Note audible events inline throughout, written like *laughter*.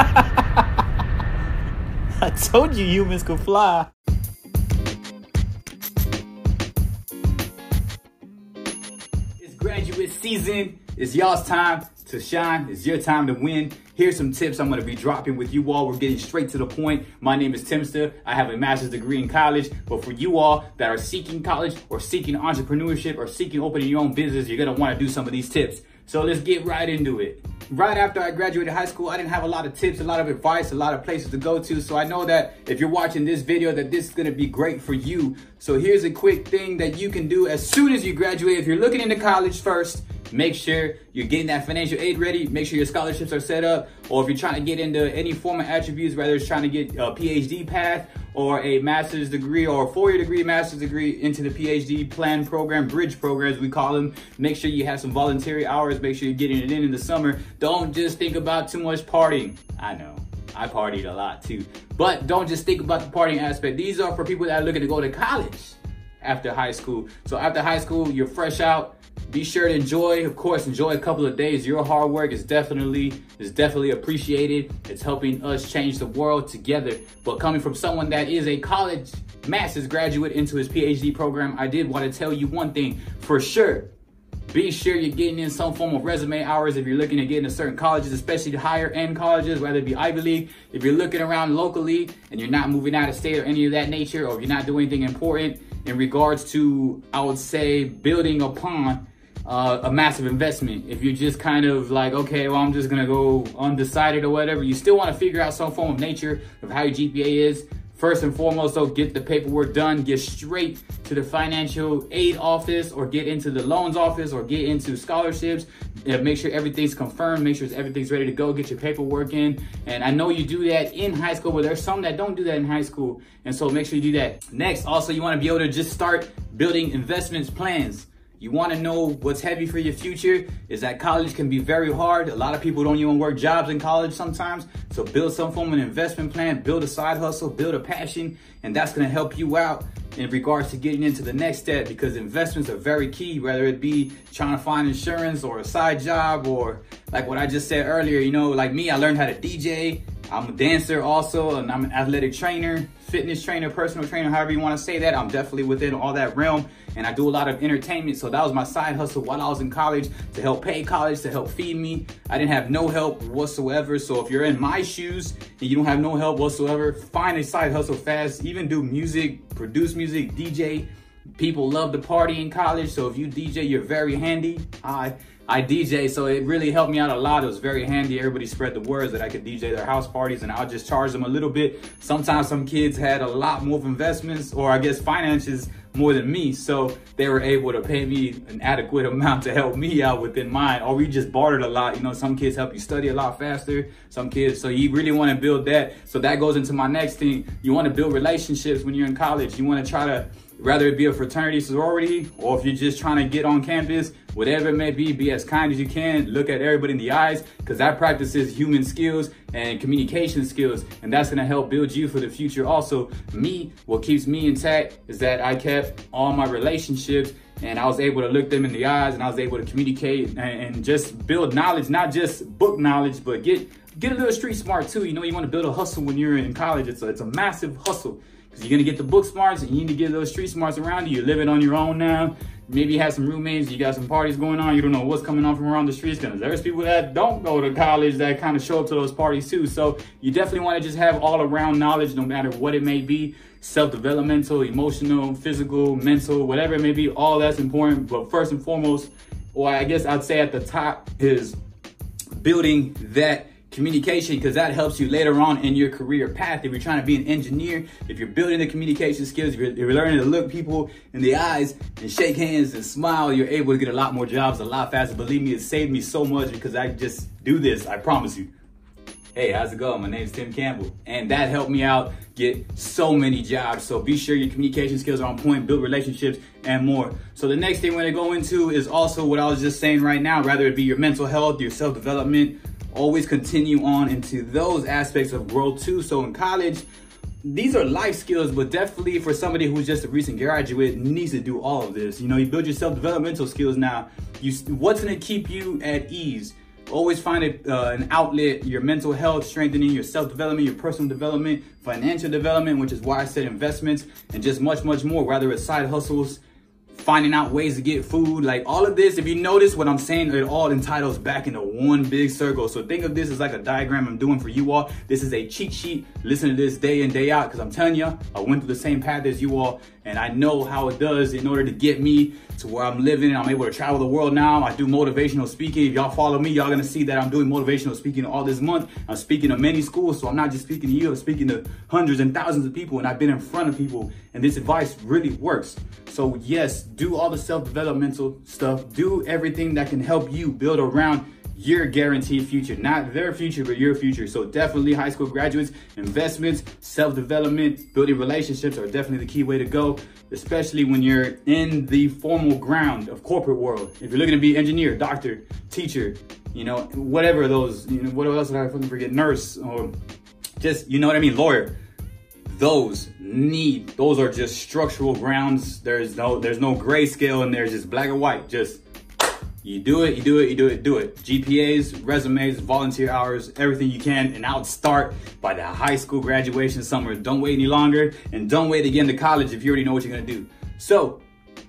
*laughs* I told you humans could fly. It's graduate season. It's y'all's time to shine. It's your time to win. Here's some tips I'm going to be dropping with you all. We're getting straight to the point. My name is Timster. I have a master's degree in college. But for you all that are seeking college or seeking entrepreneurship or seeking opening your own business, you're going to want to do some of these tips. So let's get right into it. Right after I graduated high school, I didn't have a lot of tips, a lot of advice, a lot of places to go to. So I know that if you're watching this video, that this is gonna be great for you. So here's a quick thing that you can do as soon as you graduate. If you're looking into college first, make sure you're getting that financial aid ready. Make sure your scholarships are set up. Or if you're trying to get into any form of attributes, whether it's trying to get a PhD path or a master's degree or a four-year degree, master's degree into the PhD plan program, bridge programs we call them. Make sure you have some voluntary hours. Make sure you're getting it in in the summer. Don't just think about too much partying. I know. I partied a lot too. But don't just think about the partying aspect. These are for people that are looking to go to college after high school. So after high school, you're fresh out be sure to enjoy, of course, enjoy a couple of days. Your hard work is definitely is definitely appreciated. It's helping us change the world together. But coming from someone that is a college master's graduate into his PhD program, I did want to tell you one thing for sure. Be sure you're getting in some form of resume hours if you're looking to get into certain colleges, especially the higher end colleges, whether it be Ivy League. If you're looking around locally and you're not moving out of state or any of that nature, or if you're not doing anything important in regards to, I would say, building upon uh, a massive investment. If you're just kind of like, okay, well, I'm just gonna go undecided or whatever, you still wanna figure out some form of nature of how your GPA is. First and foremost, though, get the paperwork done, get straight to the financial aid office or get into the loans office or get into scholarships. make sure everything's confirmed, make sure everything's ready to go, get your paperwork in. And I know you do that in high school, but there's some that don't do that in high school. And so make sure you do that. Next, also, you wanna be able to just start building investments plans. You want to know what's heavy for your future is that college can be very hard. A lot of people don't even work jobs in college sometimes. So build some form of an investment plan, build a side hustle, build a passion, and that's going to help you out in regards to getting into the next step because investments are very key, whether it be trying to find insurance or a side job or like what I just said earlier, you know, like me, I learned how to DJ. I'm a dancer also, and I'm an athletic trainer, fitness trainer, personal trainer, however you want to say that. I'm definitely within all that realm, and I do a lot of entertainment. So that was my side hustle while I was in college to help pay college, to help feed me. I didn't have no help whatsoever. So if you're in my shoes and you don't have no help whatsoever, find a side hustle fast. Even do music, produce music, DJ. People love to party in college, so if you DJ, you're very handy. I I DJ, so it really helped me out a lot. It was very handy. Everybody spread the words that I could DJ their house parties and I'll just charge them a little bit. Sometimes some kids had a lot more investments or I guess finances more than me. So they were able to pay me an adequate *laughs* amount to help me out within mine. Or we just bartered a lot. You know, some kids help you study a lot faster. Some kids, so you really want to build that. So that goes into my next thing. You want to build relationships when you're in college. You want to try to Rather it be a fraternity sorority or if you're just trying to get on campus, whatever it may be, be as kind as you can, look at everybody in the eyes, because that practices human skills and communication skills, and that's gonna help build you for the future. Also, me, what keeps me intact is that I kept all my relationships and I was able to look them in the eyes and I was able to communicate and, and just build knowledge, not just book knowledge, but get get a little street smart too. You know, you want to build a hustle when you're in college. It's a, it's a massive hustle. Because you're going to get the book smarts and you need to get those street smarts around you. You're living on your own now. Maybe you have some roommates, you got some parties going on, you don't know what's coming on from around the streets. Because there's people that don't go to college that kind of show up to those parties too. So you definitely want to just have all around knowledge, no matter what it may be self-developmental, emotional, physical, mental, whatever it may be, all that's important. But first and foremost, or I guess I'd say at the top is building that communication because that helps you later on in your career path. If you're trying to be an engineer, if you're building the communication skills, if you're, if you're, learning to look people in the eyes and shake hands and smile, you're able to get a lot more jobs a lot faster. Believe me, it saved me so much because I just do this. I promise you. Hey, how's it going? My name is Tim Campbell, and that helped me out get so many jobs. So be sure your communication skills are on point, build relationships, and more. So the next thing we're gonna go into is also what I was just saying right now, rather it be your mental health, your self-development, always continue on into those aspects of growth too. So in college, these are life skills, but definitely for somebody who's just a recent graduate needs to do all of this. You know, you build your self-developmental skills now. You, what's gonna keep you at ease? Always find a, uh, an outlet, your mental health, strengthening your self-development, your personal development, financial development, which is why I said investments, and just much, much more, whether it's side hustles, finding out ways to get food, like all of this, if you notice what I'm saying, it all entitles back into one big circle. So think of this as like a diagram I'm doing for you all. This is a cheat sheet. Listen to this day in, day out, because I'm telling you, I went through the same path as you all, and I know how it does in order to get me to where I'm living. I'm able to travel the world now. I do motivational speaking. If y'all follow me, y'all gonna see that I'm doing motivational speaking all this month. I'm speaking to many schools, so I'm not just speaking to you, I'm speaking to hundreds and thousands of people, and I've been in front of people, and this advice really works. So yes, do all the self-developmental stuff. Do everything that can help you build around your guaranteed future, not their future, but your future. So definitely high school graduates, investments, self-development, building relationships are definitely the key way to go, especially when you're in the formal ground of corporate world. If you're looking to be engineer, doctor, teacher, you know, whatever those, you know, what else did I fucking forget? Nurse or just, you know what I mean? Lawyer those need those are just structural grounds there's no there's no grayscale and there's just black and white just you do it, you do it, you do it, do it. GPAs, resumes, volunteer hours, everything you can. And I'll start by the high school graduation summer. Don't wait any longer and don't wait to get into college if you already know what you're gonna do. So,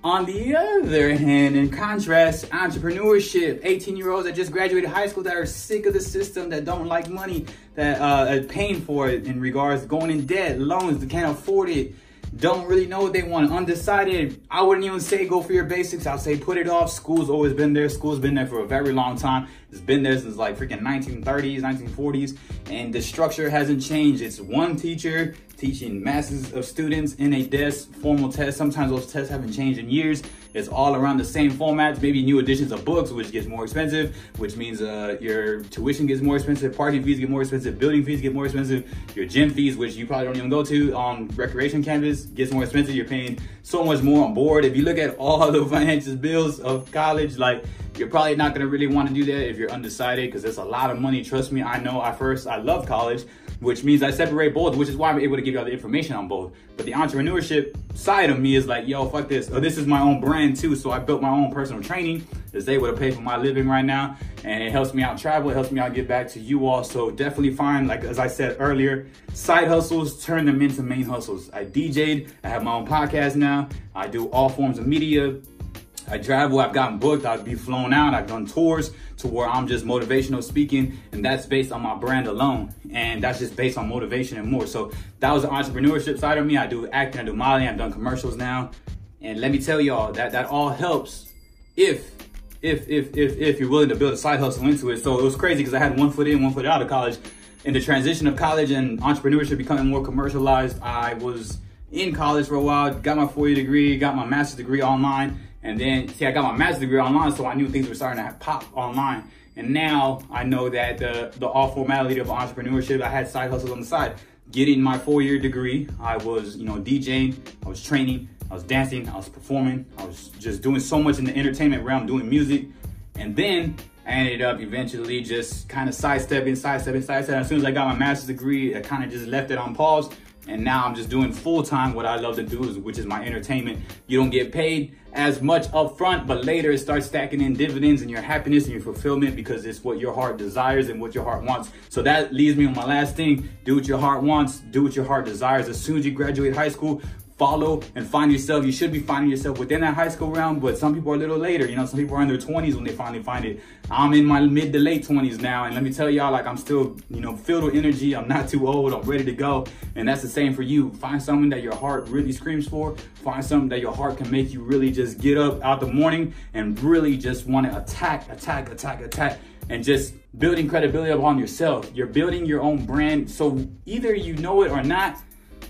on the other hand, in contrast, entrepreneurship, 18 year olds that just graduated high school that are sick of the system, that don't like money, that uh, are paying for it in regards going in debt, loans, that can't afford it, don't really know what they want, undecided, I wouldn't even say go for your basics. I'd say put it off. School's always been there. School's been there for a very long time. It's been there since like freaking 1930s, 1940s, and the structure hasn't changed. It's one teacher teaching masses of students in a desk, formal test. Sometimes those tests haven't changed in years. It's all around the same formats, maybe new editions of books, which gets more expensive, which means uh, your tuition gets more expensive, parking fees get more expensive, building fees get more expensive, your gym fees, which you probably don't even go to on recreation campus, gets more expensive. You're paying so much more on board. If you look at all *laughs* the financial bills of college, like you're probably not gonna really wanna do that if you're undecided because it's a lot of money. Trust me, I know I first, I love college, which means I separate both, which is why I'm able to give you all the information on both. But the entrepreneurship side of me is like, yo, fuck this. Oh, this is my own brand too. So I built my own personal training that's able to pay for my living right now. And it helps me out travel. It helps me out get back to you all. So definitely find, like, as I said earlier, side hustles, turn them into main hustles. I DJ'd, I have my own podcast now. I do all forms of media, I travel, I've gotten booked, I've be flown out, I've done tours to where I'm just motivational speaking, and that's based on my brand alone. And that's just based on motivation and more. So that was the entrepreneurship side of me. I do acting, I do modeling, I've done commercials now. And let me tell y'all that that all helps if if if if if you're willing to build a side hustle into it. So it was crazy because I had one foot in, one foot out of college. In the transition of college and entrepreneurship becoming more commercialized, I was in college for a while, got my four-year degree, got my master's degree online, and then, see, I got my master's degree online, so I knew things were starting to pop online. And now I know that the, the all formality of entrepreneurship, I had side hustles on the side. Getting my four-year degree, I was, you know, DJing, I was training, I was dancing, I was performing, I was just doing so much in the entertainment realm, doing music. And then I ended up eventually just kind of sidestepping, sidestepping, sidestepping. As soon as I got my master's degree, I kind of just left it on pause. And now I'm just doing full time what I love to do, which is my entertainment. You don't get paid as much upfront, but later it starts stacking in dividends and your happiness and your fulfillment because it's what your heart desires and what your heart wants. So that leads me on my last thing. Do what your heart wants, do what your heart desires. As soon as you graduate high school, follow and find yourself. You should be finding yourself within that high school realm, but some people are a little later. You know, some people are in their 20s when they finally find it. I'm in my mid to late 20s now, and let me tell y'all, like, I'm still, you know, filled with energy. I'm not too old. I'm ready to go. And that's the same for you. Find something that your heart really screams for. Find something that your heart can make you really just get up out the morning and really just want to attack, attack, attack, attack and just building credibility upon yourself. You're building your own brand. So either you know it or not,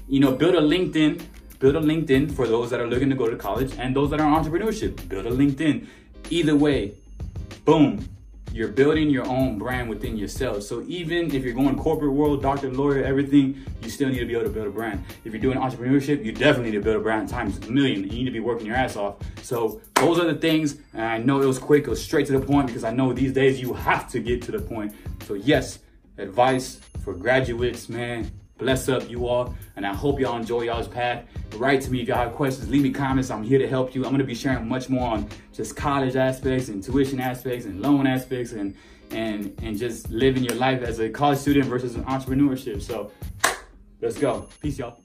you know, build a LinkedIn, Build a LinkedIn for those that are looking to go to college and those that are entrepreneurship. Build a LinkedIn. Either way, boom, you're building your own brand within yourself. So even if you're going corporate world, doctor, lawyer, everything, you still need to be able to build a brand. If you're doing entrepreneurship, you definitely need to build a brand times a million. You need to be working your ass off. So those are the things. And I know it was quick, it was straight to the point because I know these days you have to get to the point. So yes, advice for graduates, man, Bless up you all, and I hope y'all enjoy y'all's path. Write to me if y'all have questions. Leave me comments. I'm here to help you. I'm gonna be sharing much more on just college aspects and tuition aspects and loan aspects and and and just living your life as a college student versus an entrepreneurship. So let's go. Peace, y'all.